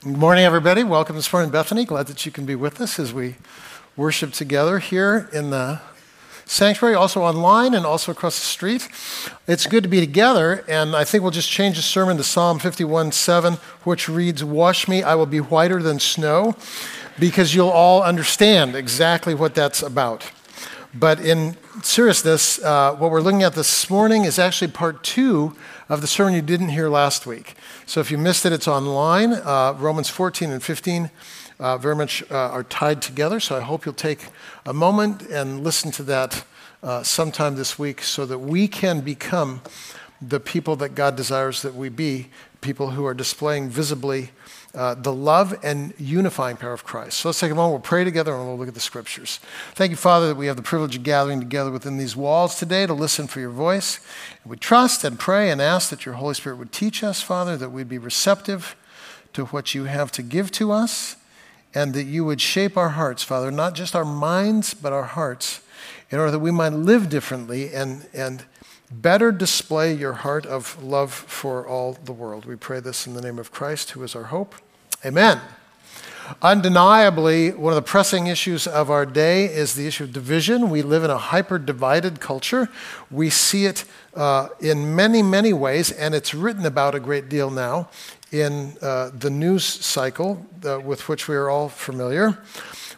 Good morning, everybody. Welcome this morning, Bethany. Glad that you can be with us as we worship together here in the sanctuary, also online and also across the street. It's good to be together, and I think we'll just change the sermon to Psalm 51 7, which reads, Wash me, I will be whiter than snow, because you'll all understand exactly what that's about. But in seriousness, uh, what we're looking at this morning is actually part two of the sermon you didn't hear last week. So if you missed it, it's online. Uh, Romans 14 and 15 uh, very much uh, are tied together. So I hope you'll take a moment and listen to that uh, sometime this week so that we can become the people that God desires that we be, people who are displaying visibly uh, the love and unifying power of Christ. So let's take a moment, we'll pray together, and we'll look at the scriptures. Thank you, Father, that we have the privilege of gathering together within these walls today to listen for your voice. We trust and pray and ask that your Holy Spirit would teach us, Father, that we'd be receptive to what you have to give to us, and that you would shape our hearts, Father, not just our minds, but our hearts, in order that we might live differently and, and better display your heart of love for all the world. We pray this in the name of Christ, who is our hope. Amen. Undeniably, one of the pressing issues of our day is the issue of division. We live in a hyper divided culture. We see it uh, in many, many ways, and it's written about a great deal now in uh, the news cycle uh, with which we are all familiar.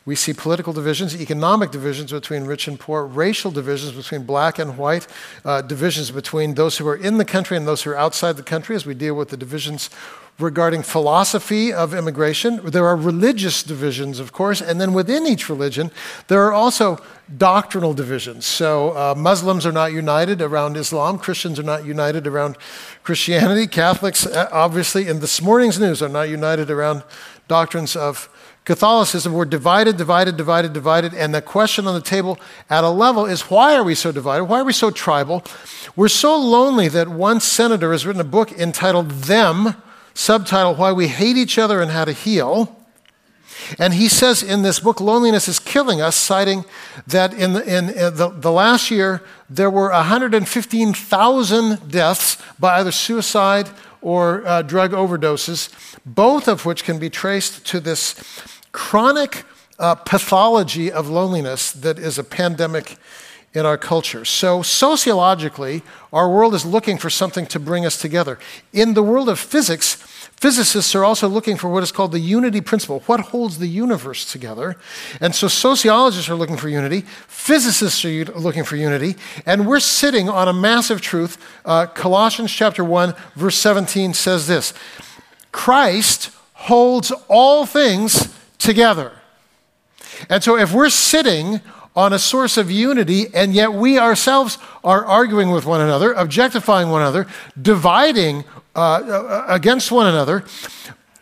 We see political divisions, economic divisions between rich and poor, racial divisions between black and white, uh, divisions between those who are in the country and those who are outside the country as we deal with the divisions regarding philosophy of immigration. There are religious divisions, of course, and then within each religion, there are also doctrinal divisions. So uh, Muslims are not united around Islam, Christians are not united around Christianity, Catholics, uh, obviously, in this morning's news, are not united around doctrines of Catholicism, we're divided, divided, divided, divided. And the question on the table at a level is why are we so divided? Why are we so tribal? We're so lonely that one senator has written a book entitled Them, subtitle Why We Hate Each Other and How to Heal. And he says in this book, Loneliness is Killing Us, citing that in the, in, in the, the last year, there were 115,000 deaths by either suicide or uh, drug overdoses, both of which can be traced to this chronic uh, pathology of loneliness that is a pandemic in our culture. So, sociologically, our world is looking for something to bring us together. In the world of physics, physicists are also looking for what is called the unity principle what holds the universe together. And so, sociologists are looking for unity, physicists are looking for unity, and we're sitting on a massive truth. Uh, Colossians chapter 1, verse 17 says this Christ holds all things together. And so, if we're sitting on a source of unity, and yet we ourselves are arguing with one another, objectifying one another, dividing uh, uh, against one another,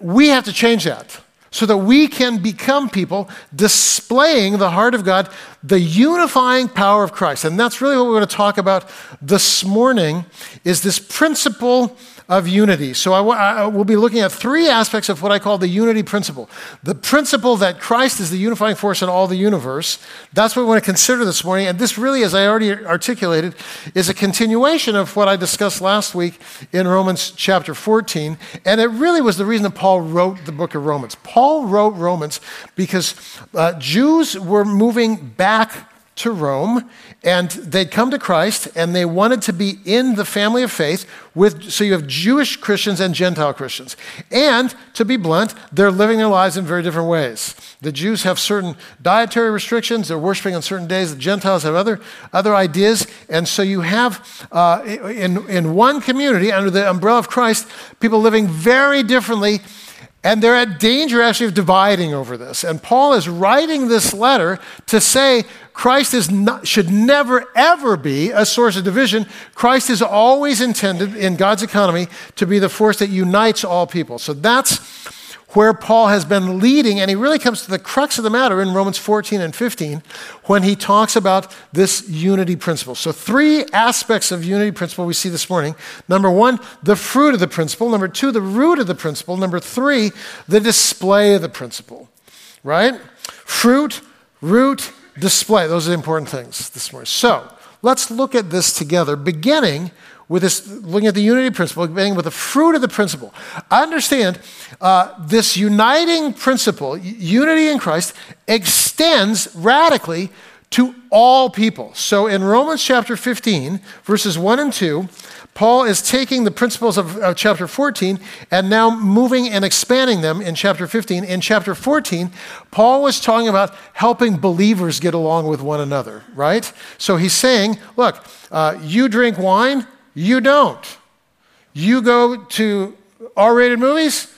we have to change that so that we can become people displaying the heart of God, the unifying power of Christ. And that's really what we're going to talk about this morning is this principle of unity. So I, I will be looking at three aspects of what I call the unity principle. The principle that Christ is the unifying force in all the universe. That's what we want to consider this morning. And this really, as I already articulated, is a continuation of what I discussed last week in Romans chapter 14. And it really was the reason that Paul wrote the book of Romans. Paul wrote Romans because uh, Jews were moving back to Rome and they'd come to Christ and they wanted to be in the family of faith with so you have Jewish Christians and Gentile Christians. And to be blunt, they're living their lives in very different ways. The Jews have certain dietary restrictions, they're worshiping on certain days, the Gentiles have other, other ideas. And so you have uh, in, in one community under the umbrella of Christ, people living very differently and they're at danger actually of dividing over this. And Paul is writing this letter to say Christ is not, should never, ever be a source of division. Christ is always intended in God's economy to be the force that unites all people. So that's where Paul has been leading, and he really comes to the crux of the matter in Romans 14 and 15 when he talks about this unity principle. So, three aspects of unity principle we see this morning. Number one, the fruit of the principle. Number two, the root of the principle. Number three, the display of the principle. Right? Fruit, root, display. Those are the important things this morning. So, let's look at this together, beginning with this, looking at the unity principle, beginning with the fruit of the principle. Understand uh, this uniting principle, unity in Christ, extends radically to all people. So in Romans chapter 15, verses 1 and 2, Paul is taking the principles of, of, chapter 14 and now moving and expanding them in chapter 15. In chapter 14, Paul was talking about helping believers get along with one another, right? So he's saying, look, uh, you drink wine, you don't. You go to R rated movies,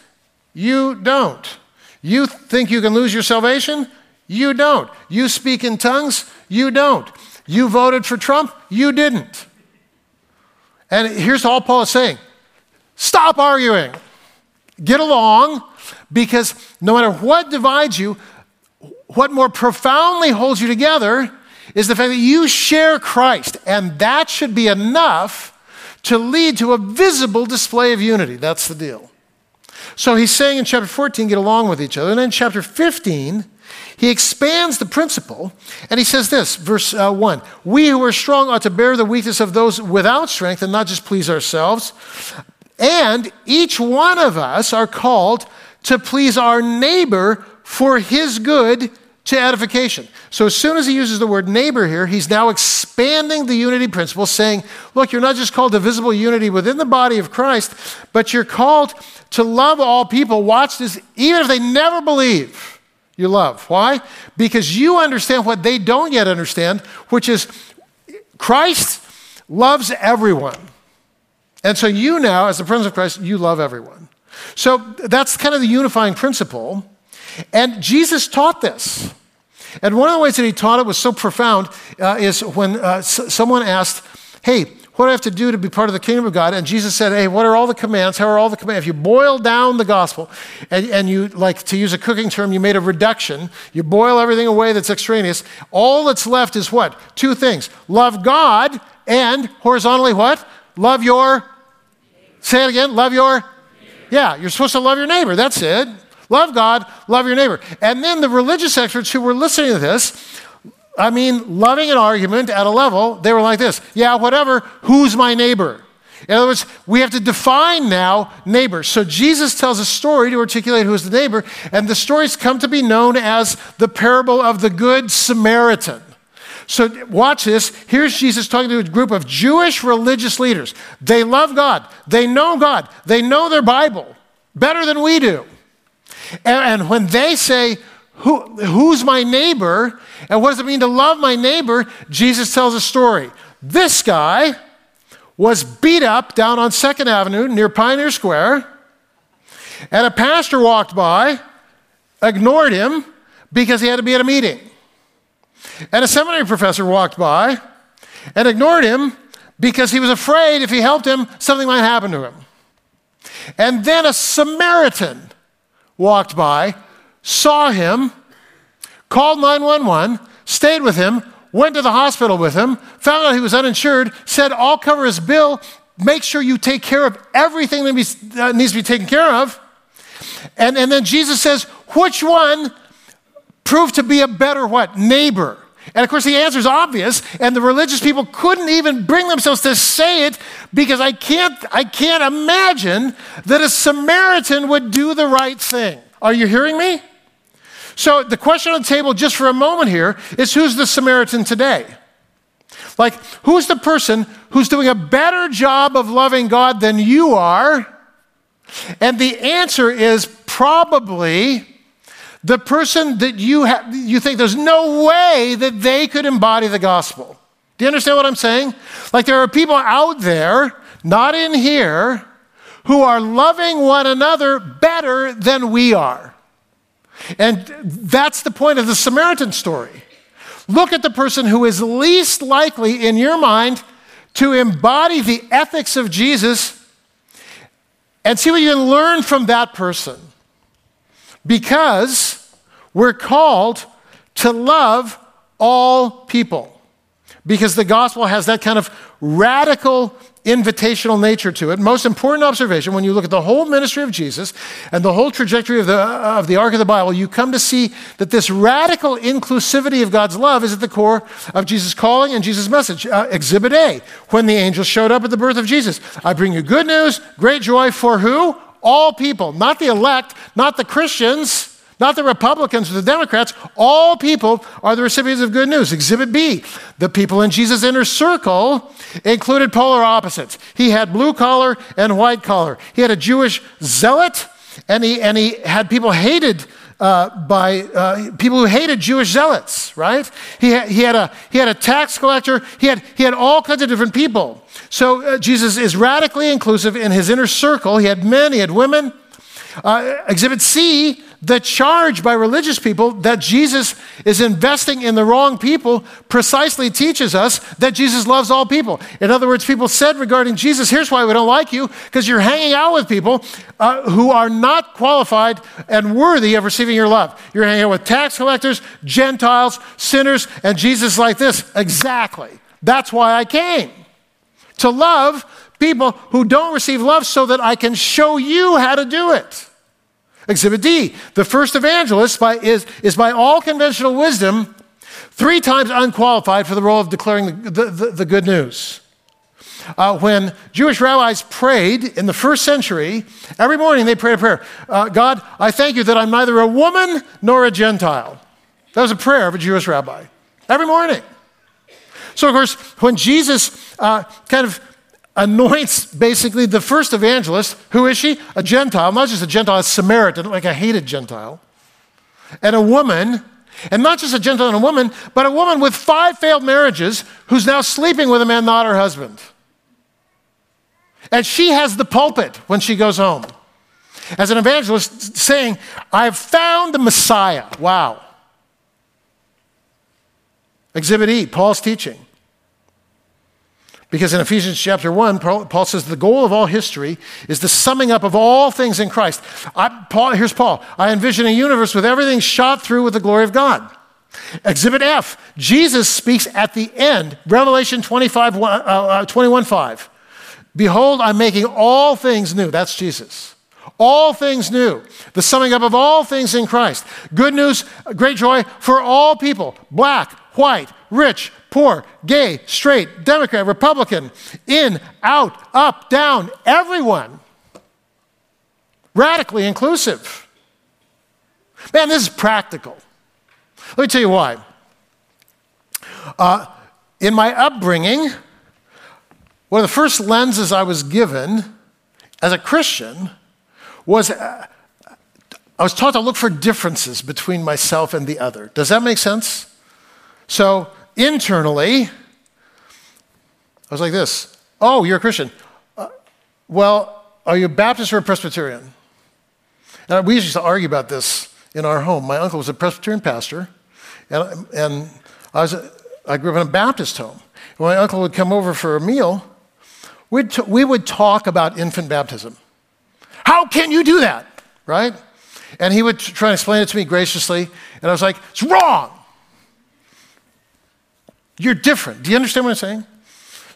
you don't. You think you can lose your salvation, you don't. You speak in tongues, you don't. You voted for Trump, you didn't. And here's all Paul is saying stop arguing, get along, because no matter what divides you, what more profoundly holds you together is the fact that you share Christ, and that should be enough to lead to a visible display of unity. That's the deal. So he's saying in chapter 14, get along with each other. And then in chapter 15, he expands the principle and he says this, verse uh, 1 We who are strong ought to bear the weakness of those without strength and not just please ourselves. And each one of us are called to please our neighbor for his good to edification. So as soon as he uses the word neighbor here, he's now expanding the unity principle, saying, look, you're not just called to visible unity within the body of Christ, but you're called to love all people. Watch this, even if they never believe you love. Why? Because you understand what they don't yet understand, which is Christ loves everyone. And so you now, as the presence of Christ, you love everyone. So that's kind of the unifying principle. And Jesus taught this. And one of the ways that he taught it was so profound uh, is when uh, s- someone asked, Hey, what do I have to do to be part of the kingdom of God? And Jesus said, Hey, what are all the commands? How are all the commands? If you boil down the gospel and, and you, like to use a cooking term, you made a reduction, you boil everything away that's extraneous, all that's left is what? Two things love God and horizontally what? Love your, say it again, love your, yeah, you're supposed to love your neighbor. That's it. Love God, love your neighbor. And then the religious experts who were listening to this I mean, loving an argument at a level, they were like this yeah, whatever, who's my neighbor? In other words, we have to define now neighbor. So Jesus tells a story to articulate who is the neighbor, and the stories come to be known as the parable of the Good Samaritan. So watch this. Here's Jesus talking to a group of Jewish religious leaders. They love God, they know God, they know their Bible better than we do. And, when they say, who, who's my neighbor? And what does it mean to love my neighbor? Jesus tells a story. This guy was beat up down on 2nd Avenue near Pioneer Square, and a pastor walked by, ignored him because he had to be at a meeting. And a seminary professor walked by and ignored him because he was afraid if he helped him, something might happen to him. And then a Samaritan walked by saw him, called 911, stayed with him, went to the hospital with him, found out he was uninsured, said, I'll cover his bill, make sure you take care of everything that needs to be taken care of. And, and then Jesus says, which one proved to be a better what? Neighbor. And of course, the answer is obvious, and the religious people couldn't even bring themselves to say it because I can't, I can't imagine that a Samaritan would do the right thing. Are you hearing me? So the question on the table, just for a moment here, is who's the Samaritan today? Like, who's the person who's doing a better job of loving God than you are? And the answer is probably the person that you, you think there's no way that they could embody the gospel. Do you understand what I'm saying? Like, there are people out there, not in here, who are loving one another better than we are. And that's the point of the Samaritan story. Look at the person who is least likely in your mind to embody the ethics of Jesus and see what you can learn from that person. Because we're called to love all people. Because the gospel has that kind of radical invitational nature to it. Most important observation when you look at the whole ministry of Jesus and the whole trajectory of the, of the arc of the Bible, you come to see that this radical inclusivity of God's love is at the core of Jesus' calling and Jesus' message. Uh, exhibit A, when the angels showed up at the birth of Jesus. I bring you good news, great joy for who? All people, not the elect, not the Christians not the Republicans or the Democrats. All people are the recipients of good news. Exhibit B the people in Jesus' inner circle included polar opposites. He had blue collar and white collar, he had a Jewish zealot, and he, and he had people hated. Uh, by uh, people who hated Jewish zealots, right? He had, he, had a, he had a tax collector. He had, he had all kinds of different people. So uh, Jesus is radically inclusive in his inner circle. He had men, he had women. Uh, exhibit C the charge by religious people that Jesus is investing in the wrong people precisely teaches us that Jesus loves all people. In other words, people said regarding Jesus, here's why we don't like you, because you're hanging out with people uh, who are not qualified and worthy of receiving your love. You're hanging out with tax collectors, Gentiles, sinners, and Jesus like this. Exactly. That's why I came. To love people who don't receive love so that I can show you how to do it. Exhibit D, the first evangelist by, is, is by all conventional wisdom three times unqualified for the role of declaring the, the, the, the good news. Uh, when Jewish rabbis prayed in the first century, every morning they prayed a prayer uh, God, I thank you that I'm neither a woman nor a Gentile. That was a prayer of a Jewish rabbi every morning. So, of course, when Jesus uh, kind of anoints basically the first evangelist. Who is she? A Gentile, not just a Gentile, a Samaritan, like a hated Gentile, and a woman. And not just a Gentile and a woman, but a woman with five failed marriages who's now sleeping with a man not her husband. And she has the pulpit when she goes home as an evangelist saying, I've found the Messiah. Wow. Exhibit E, Paul's teaching. Because in Ephesians chapter 1, Paul says the goal of all history is the summing up of all things in Christ. I, Paul, here's Paul. I envision a universe with everything shot through with the glory of God. Exhibit F, Jesus speaks at the end, Revelation 25, uh, uh, 21 5. Behold, I'm making all things new. That's Jesus. All things new. The summing up of all things in Christ. Good news, great joy for all people black, white, rich, poor, gay, straight, Democrat, Republican, in, out, up, down, everyone. Radically inclusive. Man, this is practical. Let me tell you why. Uh, in my upbringing, one of the first lenses I was given as a Christian was uh, I was taught to look for differences between myself and the other. Does that make sense? So, internally, I was like this Oh, you're a Christian. Uh, well, are you a Baptist or a Presbyterian? And we used to argue about this in our home. My uncle was a Presbyterian pastor, and, and I, was a, I grew up in a Baptist home. When my uncle would come over for a meal, we'd t- we would talk about infant baptism. How can you do that? Right? And he would try and explain it to me graciously, and I was like, it's wrong. You're different. Do you understand what I'm saying?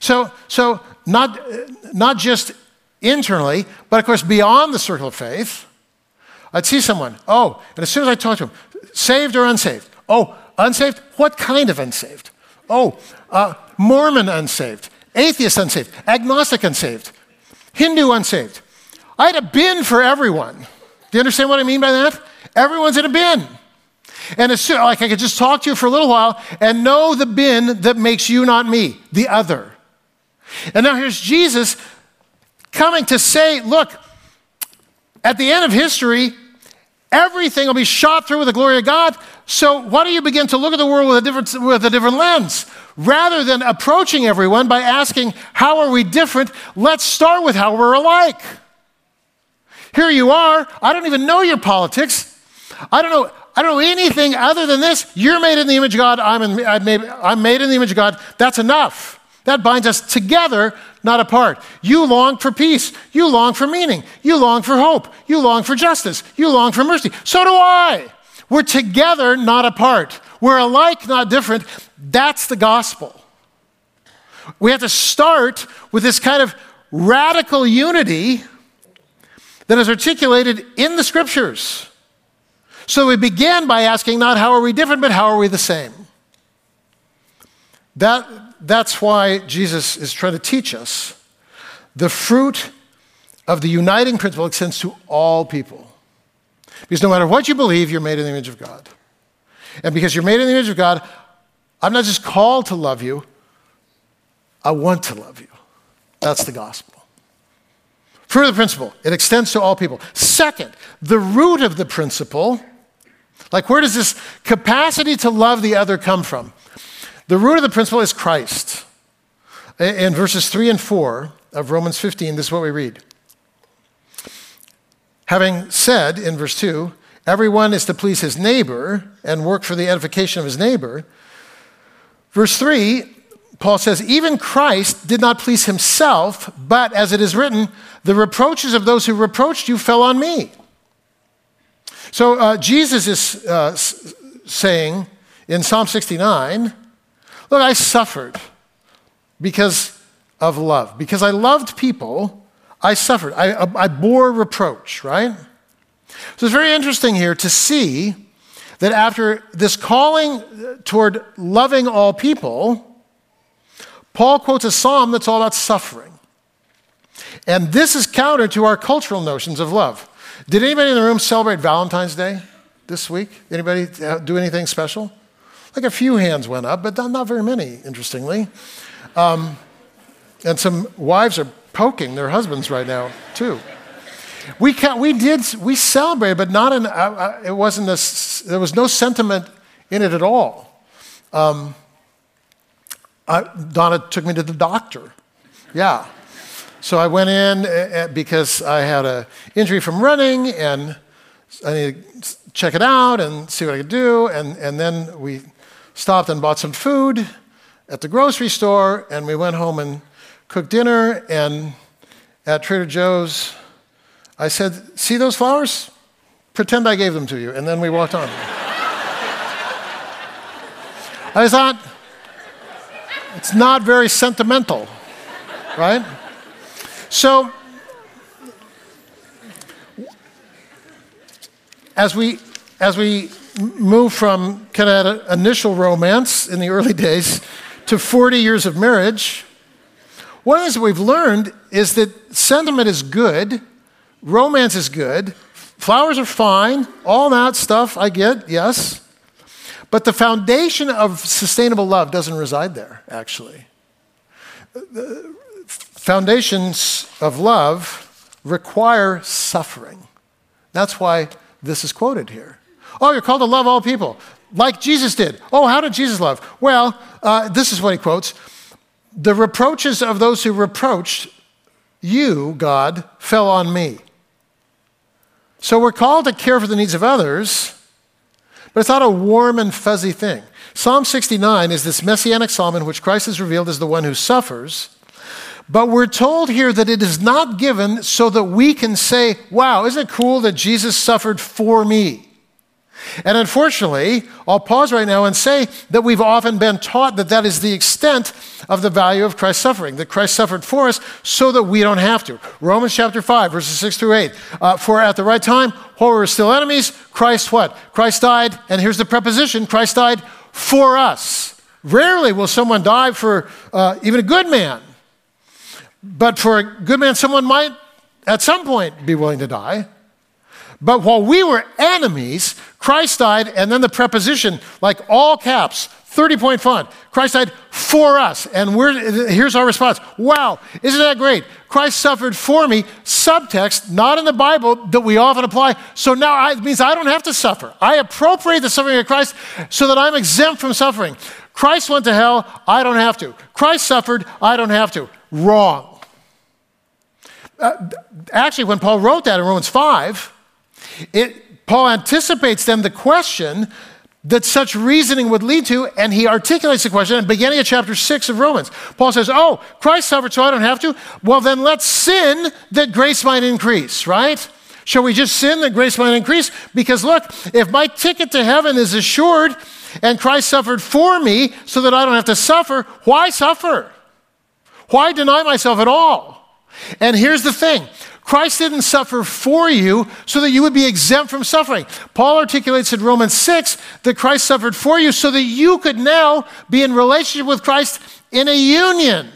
So, so not, not just internally, but of course beyond the circle of faith, I'd see someone, oh, and as soon as I talk to them, saved or unsaved? Oh, unsaved? What kind of unsaved? Oh, uh, Mormon unsaved, atheist unsaved, agnostic unsaved, Hindu unsaved. I had a bin for everyone. Do you understand what I mean by that? Everyone's in a bin. And it's like I could just talk to you for a little while and know the bin that makes you not me, the other. And now here's Jesus coming to say, look, at the end of history, everything will be shot through with the glory of God. So why don't you begin to look at the world with a different, with a different lens? Rather than approaching everyone by asking, how are we different? Let's start with how we're alike. Here you are. I don't even know your politics. I don't know. I don't know anything other than this. You're made in the image of God. I'm, in, I'm, made, I'm made in the image of God. That's enough. That binds us together, not apart. You long for peace. You long for meaning. You long for hope. You long for justice. You long for mercy. So do I. We're together, not apart. We're alike, not different. That's the gospel. we have to start with this kind of radical unity that is articulated in the scriptures. So we began by asking not how are we different, but how are we the same? That, that's why Jesus is trying to teach us. The fruit of the uniting principle extends to all people. Because no matter what you believe, you're made in the image of God. And because you're made in the image of God, I'm not just called to love you, I want to love you. That's the gospel. Fruit of the principle, it extends to all people. Second, the root of the principle, like where does this capacity to love the other come from? The root of the principle is Christ. In verses 3 and 4 of Romans 15, this is what we read. Having said in verse 2, everyone is to please his neighbor and work for the edification of his neighbor. Verse 3, Paul says, Even Christ did not please himself, but as it is written, the reproaches of those who reproached you fell on me. So uh, Jesus is uh, saying in Psalm 69, Look, I suffered because of love. Because I loved people, I suffered. I, I bore reproach, right? So it's very interesting here to see that after this calling toward loving all people, Paul quotes a psalm that's all about suffering. And this is counter to our cultural notions of love. Did anybody in the room celebrate Valentine's Day this week? Anybody do anything special? Like a few hands went up, but not very many, interestingly. Um, and some wives are poking their husbands right now, too. We, can, we did, we celebrated, but not in, uh, uh, it wasn't a, there was no sentiment in it at all. Um, Donna took me to the doctor. Yeah. So I went in uh, because I had an injury from running and I needed to check it out and see what I could do. And, and then we stopped and bought some food at the grocery store and we went home and cooked dinner. And at Trader Joe's, I said, See those flowers? Pretend I gave them to you. And then we walked on. I thought, it's not very sentimental, right? So, as we, as we move from kind of initial romance in the early days to 40 years of marriage, one of the things that we've learned is that sentiment is good, romance is good, flowers are fine, all that stuff I get, yes. But the foundation of sustainable love doesn't reside there, actually. Foundations of love require suffering. That's why this is quoted here. Oh, you're called to love all people, like Jesus did. Oh, how did Jesus love? Well, uh, this is what he quotes The reproaches of those who reproached you, God, fell on me. So we're called to care for the needs of others but it's not a warm and fuzzy thing. Psalm 69 is this messianic psalm in which Christ is revealed as the one who suffers. But we're told here that it is not given so that we can say, wow, isn't it cool that Jesus suffered for me? And unfortunately, I'll pause right now and say that we've often been taught that that is the extent of the value of Christ's suffering, that Christ suffered for us so that we don't have to. Romans chapter 5, verses 6 through 8. Uh, for at the right time, while we were still enemies, Christ what? Christ died, and here's the preposition Christ died for us. Rarely will someone die for uh, even a good man. But for a good man, someone might at some point be willing to die. But while we were enemies, Christ died, and then the preposition, like all caps, 30 point font. Christ died for us. And we're, here's our response Wow, isn't that great? Christ suffered for me. Subtext, not in the Bible that we often apply. So now it means I don't have to suffer. I appropriate the suffering of Christ so that I'm exempt from suffering. Christ went to hell. I don't have to. Christ suffered. I don't have to. Wrong. Uh, actually, when Paul wrote that in Romans 5, it, Paul anticipates then the question that such reasoning would lead to, and he articulates the question in beginning of chapter 6 of Romans. Paul says, Oh, Christ suffered, so I don't have to. Well, then let's sin that grace might increase, right? Shall we just sin that grace might increase? Because look, if my ticket to heaven is assured and Christ suffered for me so that I don't have to suffer, why suffer? Why deny myself at all? And here's the thing Christ didn't suffer for you so that you would be exempt from suffering. Paul articulates in Romans 6 that Christ suffered for you so that you could now be in relationship with Christ in a union.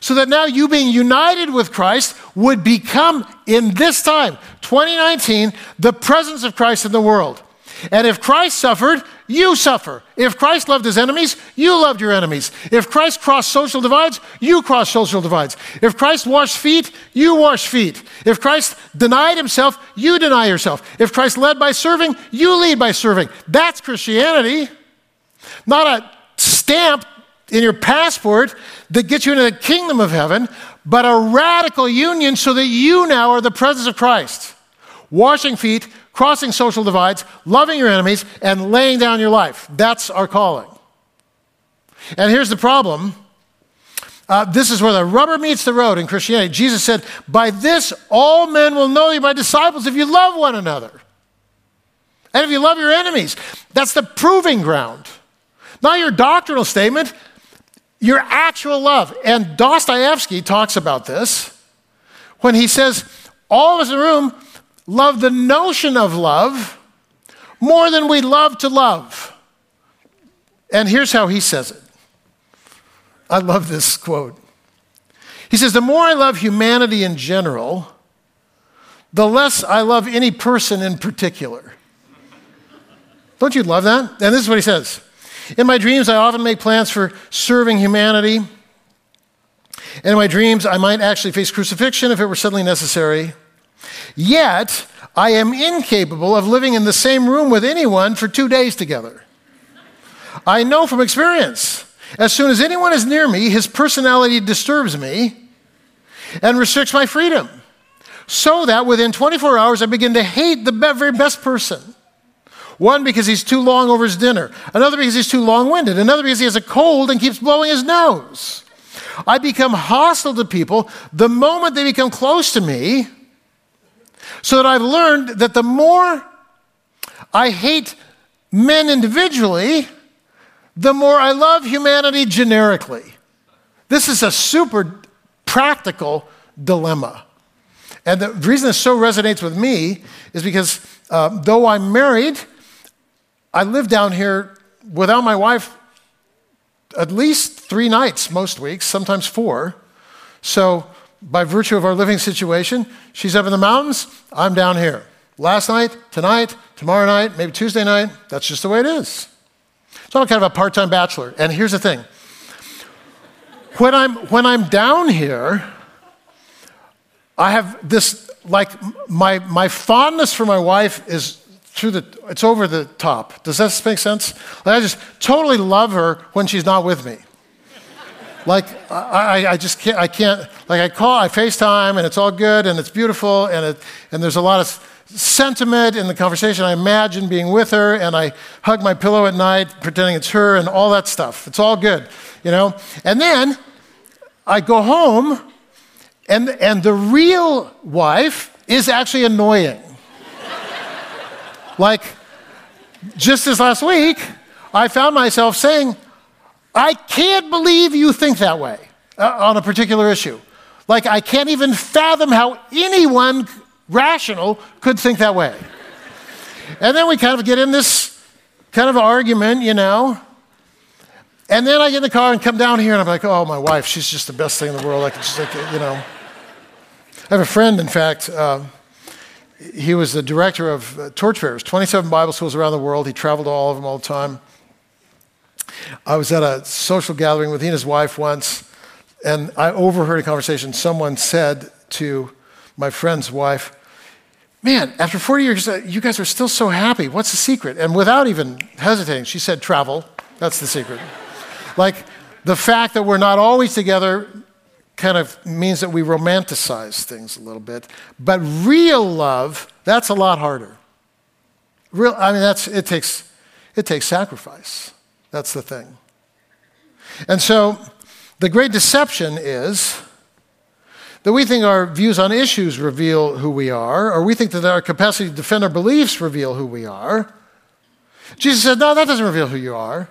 So that now you being united with Christ would become, in this time, 2019, the presence of Christ in the world. And if Christ suffered, you suffer. If Christ loved his enemies, you loved your enemies. If Christ crossed social divides, you cross social divides. If Christ washed feet, you wash feet. If Christ denied himself, you deny yourself. If Christ led by serving, you lead by serving. That's Christianity. Not a stamp in your passport that gets you into the kingdom of heaven, but a radical union so that you now are the presence of Christ. Washing feet, crossing social divides, loving your enemies, and laying down your life. That's our calling. And here's the problem. Uh, this is where the rubber meets the road in Christianity. Jesus said, By this all men will know you, my disciples, if you love one another. And if you love your enemies. That's the proving ground. Not your doctrinal statement, your actual love. And Dostoevsky talks about this when he says, All of us in the room love the notion of love more than we love to love. And here's how he says it. I love this quote. He says, The more I love humanity in general, the less I love any person in particular. Don't you love that? And this is what he says In my dreams, I often make plans for serving humanity. And in my dreams, I might actually face crucifixion if it were suddenly necessary. Yet, I am incapable of living in the same room with anyone for two days together. I know from experience. As soon as anyone is near me, his personality disturbs me and restricts my freedom. So that within 24 hours, I begin to hate the very best person. One, because he's too long over his dinner. Another, because he's too long winded. Another, because he has a cold and keeps blowing his nose. I become hostile to people the moment they become close to me so that I've learned that the more I hate men individually, the more I love humanity generically. This is a super practical dilemma. And the reason this so resonates with me is because uh, though I'm married, I live down here without my wife at least three nights most weeks, sometimes four. So by virtue of our living situation, she's up in the mountains, I'm down here. Last night, tonight, tomorrow night, maybe Tuesday night, that's just the way it is. So I'm kind of a part time bachelor. And here's the thing when I'm, when I'm down here, I have this, like, my, my fondness for my wife is through the, it's over the top. Does that make sense? Like I just totally love her when she's not with me. Like, I, I just can't, I can't, like, I call, I FaceTime, and it's all good, and it's beautiful, and, it, and there's a lot of sentiment in the conversation. I imagine being with her, and I hug my pillow at night, pretending it's her, and all that stuff. It's all good, you know? And then I go home, and, and the real wife is actually annoying. like, just this last week, I found myself saying, I can't believe you think that way uh, on a particular issue. Like, I can't even fathom how anyone rational could think that way. and then we kind of get in this kind of argument, you know. And then I get in the car and come down here, and I'm like, oh, my wife, she's just the best thing in the world. I can just, like, you know. I have a friend, in fact, uh, he was the director of uh, torchbearers, 27 Bible schools around the world. He traveled to all of them all the time. I was at a social gathering with he and his wife once, and I overheard a conversation. Someone said to my friend's wife, Man, after 40 years, uh, you guys are still so happy. What's the secret? And without even hesitating, she said, Travel. That's the secret. like, the fact that we're not always together kind of means that we romanticize things a little bit. But real love, that's a lot harder. Real, I mean, that's, it, takes, it takes sacrifice. That's the thing. And so the great deception is that we think our views on issues reveal who we are, or we think that our capacity to defend our beliefs reveal who we are. Jesus said, No, that doesn't reveal who you are.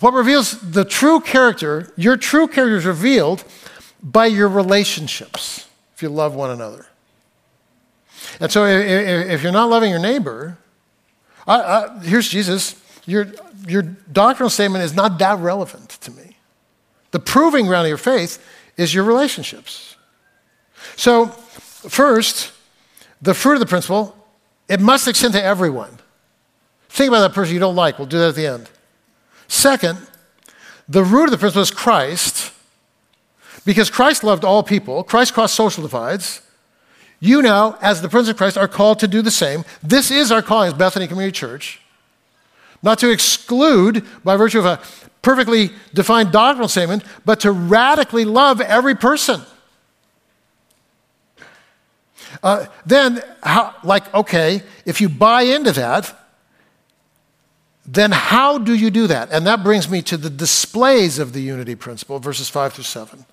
What reveals the true character, your true character is revealed by your relationships, if you love one another. And so if you're not loving your neighbor, I, I, here's Jesus. Your, your doctrinal statement is not that relevant to me. The proving ground of your faith is your relationships. So, first, the fruit of the principle, it must extend to everyone. Think about that person you don't like. We'll do that at the end. Second, the root of the principle is Christ, because Christ loved all people. Christ crossed social divides. You now, as the Prince of Christ, are called to do the same. This is our calling as Bethany Community Church. Not to exclude by virtue of a perfectly defined doctrinal statement, but to radically love every person. Uh, then, how, like, okay, if you buy into that, then how do you do that? And that brings me to the displays of the unity principle, verses 5 through 7.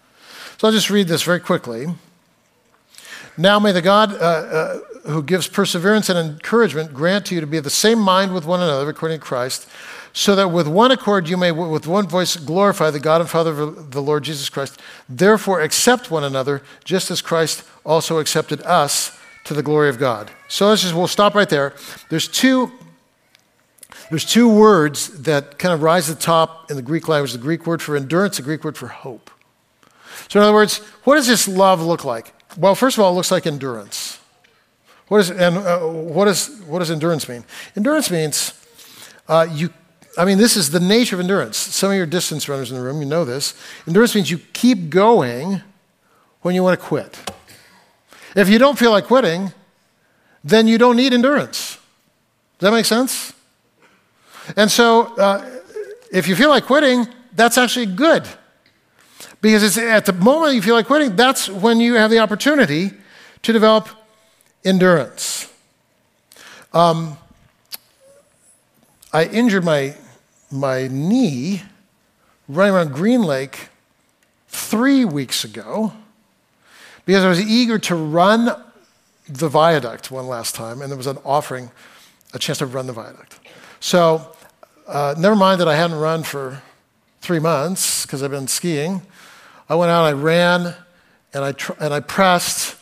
So I'll just read this very quickly. Now may the God uh, uh, who gives perseverance and encouragement grant to you to be of the same mind with one another according to Christ so that with one accord you may with one voice glorify the God and Father of the Lord Jesus Christ. Therefore, accept one another, just as Christ also accepted us to the glory of God. So let's just, we'll stop right there. There's two, there's two words that kind of rise to the top in the Greek language the Greek word for endurance, the Greek word for hope. So, in other words, what does this love look like? Well, first of all, it looks like endurance. What is, and uh, what, is, what does endurance mean? Endurance means uh, you I mean, this is the nature of endurance. Some of your distance runners in the room, you know this. Endurance means you keep going when you want to quit. If you don't feel like quitting, then you don't need endurance. Does that make sense? And so, uh, if you feel like quitting, that's actually good. Because it's at the moment you feel like quitting, that's when you have the opportunity to develop endurance. Um, I injured my, my knee running around Green Lake three weeks ago because I was eager to run the viaduct one last time, and there was an offering, a chance to run the viaduct. So, uh, never mind that I hadn't run for three months because I've been skiing. I went out, I ran, and I, tr- and I pressed,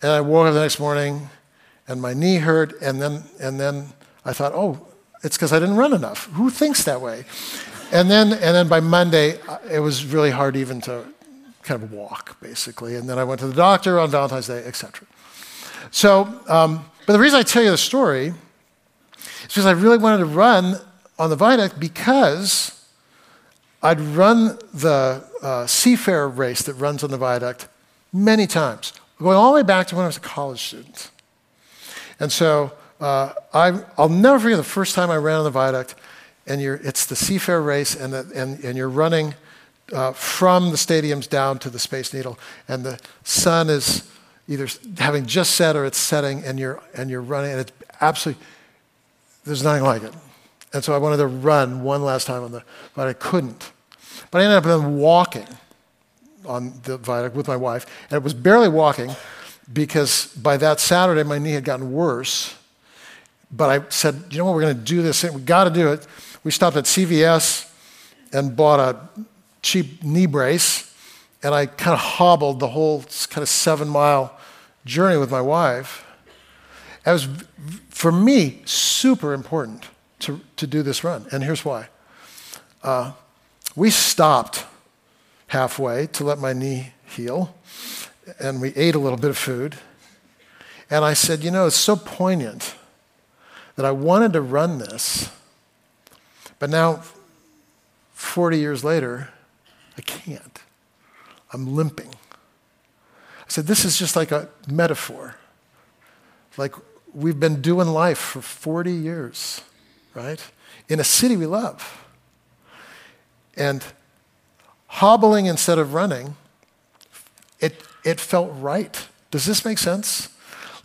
and I woke up the next morning, and my knee hurt, and then, and then I thought, oh, it's because I didn't run enough. Who thinks that way? And then, and then by Monday, it was really hard even to kind of walk, basically. And then I went to the doctor on Valentine's Day, etc. So, um, but the reason I tell you the story is because I really wanted to run on the viaduct because I'd run the uh, Seafair race that runs on the viaduct many times, going all the way back to when I was a college student. And so uh, I, will never forget the first time I ran on the viaduct, and it's the Seafair race, and, the, and, and you're running uh, from the stadiums down to the Space Needle, and the sun is either having just set or it's setting, and you're, and you're running, and it's absolutely, there's nothing like it. And so I wanted to run one last time on the, but I couldn't. But I ended up then walking on the viaduct with my wife, and it was barely walking because by that Saturday my knee had gotten worse but I said, you know what, we're going to do this. We've got to do it. We stopped at CVS and bought a cheap knee brace, and I kind of hobbled the whole kind of seven mile journey with my wife. It was, for me, super important to, to do this run, and here's why. Uh, we stopped halfway to let my knee heal, and we ate a little bit of food. And I said, you know, it's so poignant that I wanted to run this, but now, 40 years later, I can't. I'm limping. I said, This is just like a metaphor. Like we've been doing life for 40 years, right? In a city we love. And hobbling instead of running, it, it felt right. Does this make sense?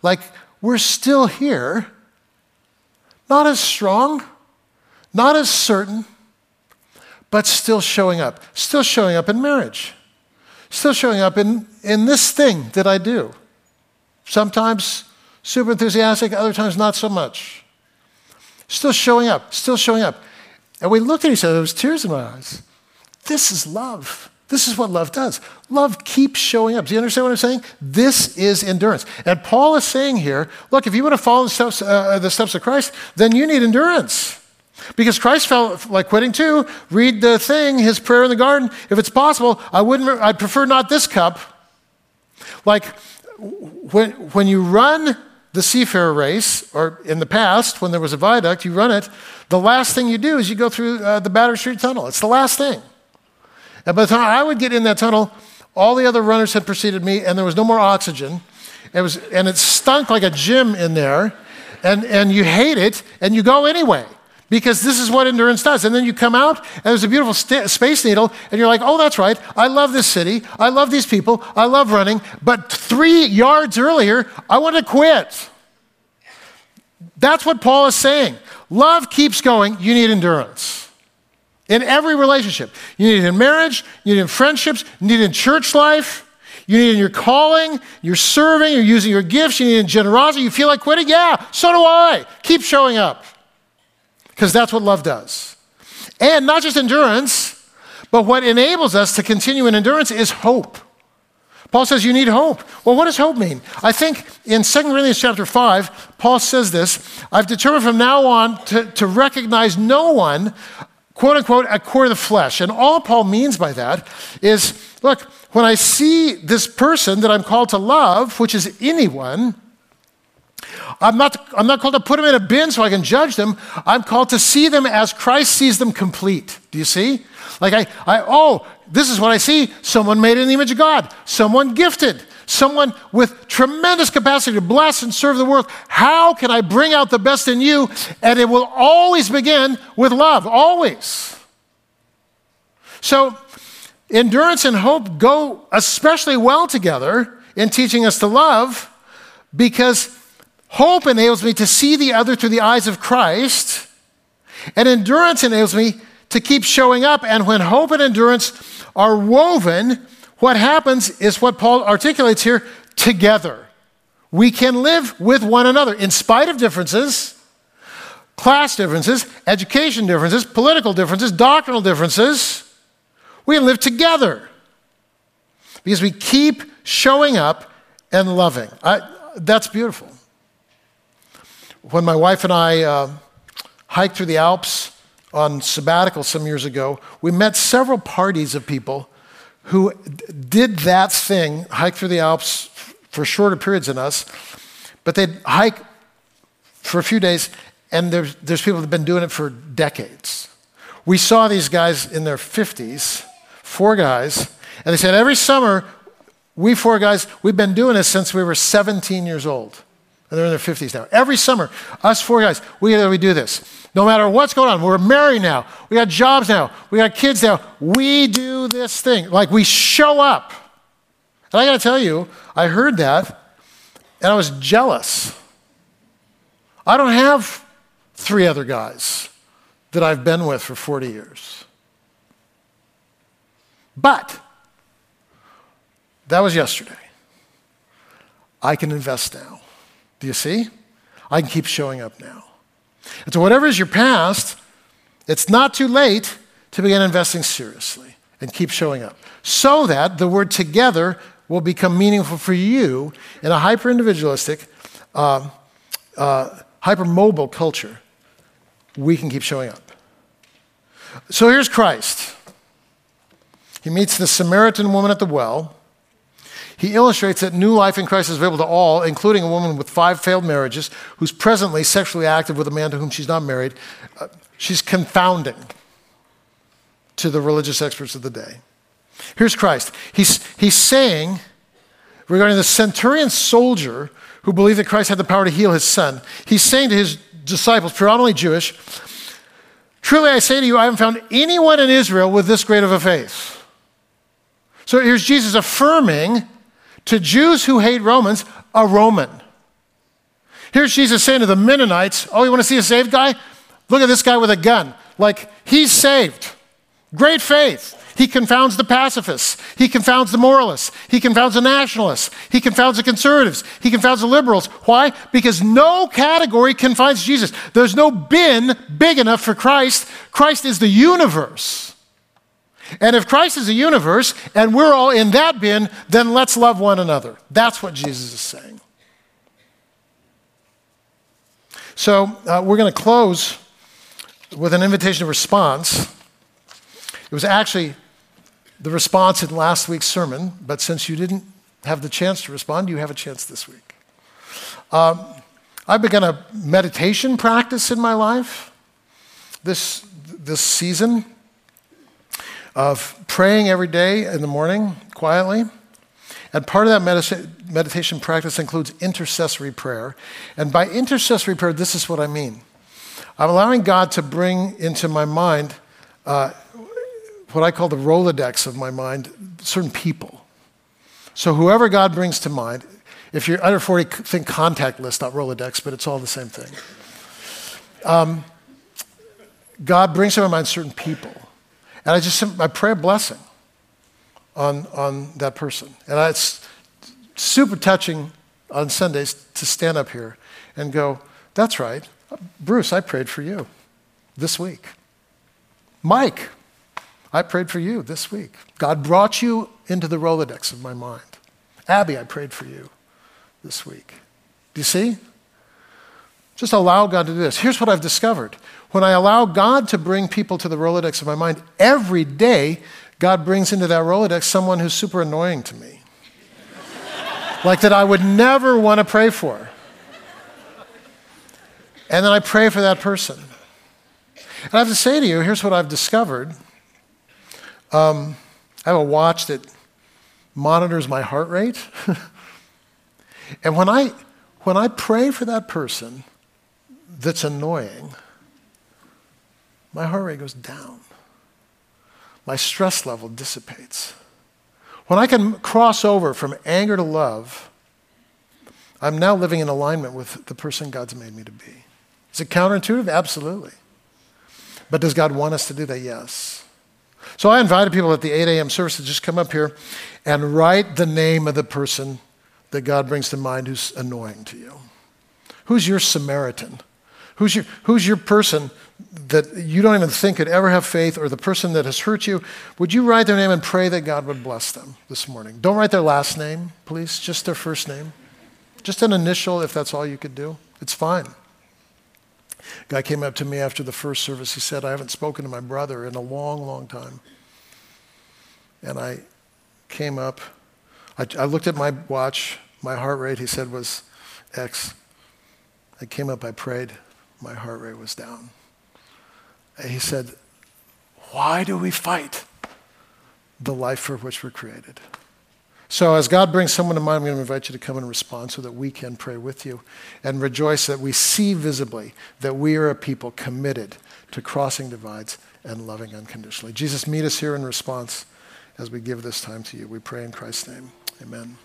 Like we're still here not as strong, not as certain, but still showing up. Still showing up in marriage. Still showing up in, in this thing that I do. Sometimes super enthusiastic, other times not so much. Still showing up, still showing up. And we looked at each other, there was tears in my eyes. This is love. This is what love does. Love keeps showing up. Do you understand what I'm saying? This is endurance. And Paul is saying here look, if you want to follow the steps, uh, the steps of Christ, then you need endurance. Because Christ felt like quitting too. Read the thing, his prayer in the garden. If it's possible, I wouldn't, I'd prefer not this cup. Like when, when you run the Seafair race, or in the past, when there was a viaduct, you run it, the last thing you do is you go through uh, the Battery Street Tunnel. It's the last thing. And by the time I would get in that tunnel, all the other runners had preceded me, and there was no more oxygen. It was, and it stunk like a gym in there, and, and you hate it, and you go anyway because this is what endurance does. And then you come out, and there's a beautiful st- space needle, and you're like, oh, that's right. I love this city. I love these people. I love running. But three yards earlier, I want to quit. That's what Paul is saying. Love keeps going. You need endurance. In every relationship. You need it in marriage, you need it in friendships, you need it in church life, you need it in your calling, you're serving, you're using your gifts, you need it in generosity. You feel like quitting? Yeah, so do I. Keep showing up. Because that's what love does. And not just endurance, but what enables us to continue in endurance is hope. Paul says you need hope. Well, what does hope mean? I think in 2 Corinthians chapter 5, Paul says this I've determined from now on to, to recognize no one quote unquote, a core of the flesh. And all Paul means by that is look, when I see this person that I'm called to love, which is anyone, I'm not, I'm not called to put them in a bin so I can judge them. I'm called to see them as Christ sees them complete. Do you see? Like, I, I oh, this is what I see. Someone made in the image of God, someone gifted, someone with tremendous capacity to bless and serve the world. How can I bring out the best in you? And it will always begin with love, always. So, endurance and hope go especially well together in teaching us to love because hope enables me to see the other through the eyes of Christ, and endurance enables me to keep showing up. And when hope and endurance are woven, what happens is what Paul articulates here together. We can live with one another in spite of differences, class differences, education differences, political differences, doctrinal differences. We can live together because we keep showing up and loving. I, that's beautiful. When my wife and I uh, hiked through the Alps on sabbatical some years ago, we met several parties of people who did that thing, hike through the Alps for shorter periods than us, but they'd hike for a few days, and there's, there's people that have been doing it for decades. We saw these guys in their 50s, four guys, and they said, every summer, we four guys, we've been doing this since we were 17 years old. And they're in their 50s now. Every summer, us four guys, we, we do this. No matter what's going on, we're married now, we got jobs now, we got kids now. We do this thing. Like we show up. And I got to tell you, I heard that and I was jealous. I don't have three other guys that I've been with for 40 years. But that was yesterday. I can invest now. Do you see? I can keep showing up now. And so, whatever is your past, it's not too late to begin investing seriously and keep showing up so that the word together will become meaningful for you in a hyper individualistic, uh, uh, hyper mobile culture. We can keep showing up. So here's Christ. He meets the Samaritan woman at the well. He illustrates that new life in Christ is available to all, including a woman with five failed marriages who's presently sexually active with a man to whom she's not married. Uh, she's confounding to the religious experts of the day. Here's Christ. He's, he's saying, regarding the centurion soldier who believed that Christ had the power to heal his son, he's saying to his disciples, predominantly Jewish, Truly I say to you, I haven't found anyone in Israel with this great of a faith. So here's Jesus affirming to Jews who hate Romans, a Roman. Here's Jesus saying to the Mennonites, Oh, you want to see a saved guy? Look at this guy with a gun. Like, he's saved. Great faith. He confounds the pacifists. He confounds the moralists. He confounds the nationalists. He confounds the conservatives. He confounds the liberals. Why? Because no category confines Jesus. There's no bin big enough for Christ. Christ is the universe. And if Christ is a universe and we're all in that bin, then let's love one another. That's what Jesus is saying. So uh, we're going to close with an invitation to response. It was actually the response in last week's sermon, but since you didn't have the chance to respond, you have a chance this week. Um, I've begun a meditation practice in my life this, this season of praying every day in the morning quietly. And part of that medita- meditation practice includes intercessory prayer. And by intercessory prayer, this is what I mean I'm allowing God to bring into my mind uh, what I call the Rolodex of my mind, certain people. So whoever God brings to mind, if you're under 40, think contact list, not Rolodex, but it's all the same thing. Um, God brings to my mind certain people. And I just I pray a blessing on, on that person. And it's super touching on Sundays to stand up here and go, That's right. Bruce, I prayed for you this week. Mike, I prayed for you this week. God brought you into the Rolodex of my mind. Abby, I prayed for you this week. Do you see? Just allow God to do this. Here's what I've discovered. When I allow God to bring people to the Rolodex of my mind, every day God brings into that Rolodex someone who's super annoying to me. like that I would never want to pray for. And then I pray for that person. And I have to say to you, here's what I've discovered. Um, I have a watch that monitors my heart rate. and when I, when I pray for that person that's annoying, my heart rate goes down my stress level dissipates. When I can cross over from anger to love, I'm now living in alignment with the person God's made me to be. Is it counterintuitive? Absolutely. But does God want us to do that? Yes. So I invited people at the 8 a.m. service to just come up here and write the name of the person that God brings to mind who's annoying to you. Who's your Samaritan? Who's your, who's your person that you don't even think could ever have faith or the person that has hurt you? Would you write their name and pray that God would bless them this morning? Don't write their last name, please, just their first name. Just an initial if that's all you could do. It's fine. guy came up to me after the first service. He said, I haven't spoken to my brother in a long, long time. And I came up. I, I looked at my watch. My heart rate, he said, was X. I came up, I prayed my heart rate was down. And he said, Why do we fight the life for which we're created? So, as God brings someone to mind, I'm going to invite you to come and respond so that we can pray with you and rejoice that we see visibly that we are a people committed to crossing divides and loving unconditionally. Jesus, meet us here in response as we give this time to you. We pray in Christ's name. Amen.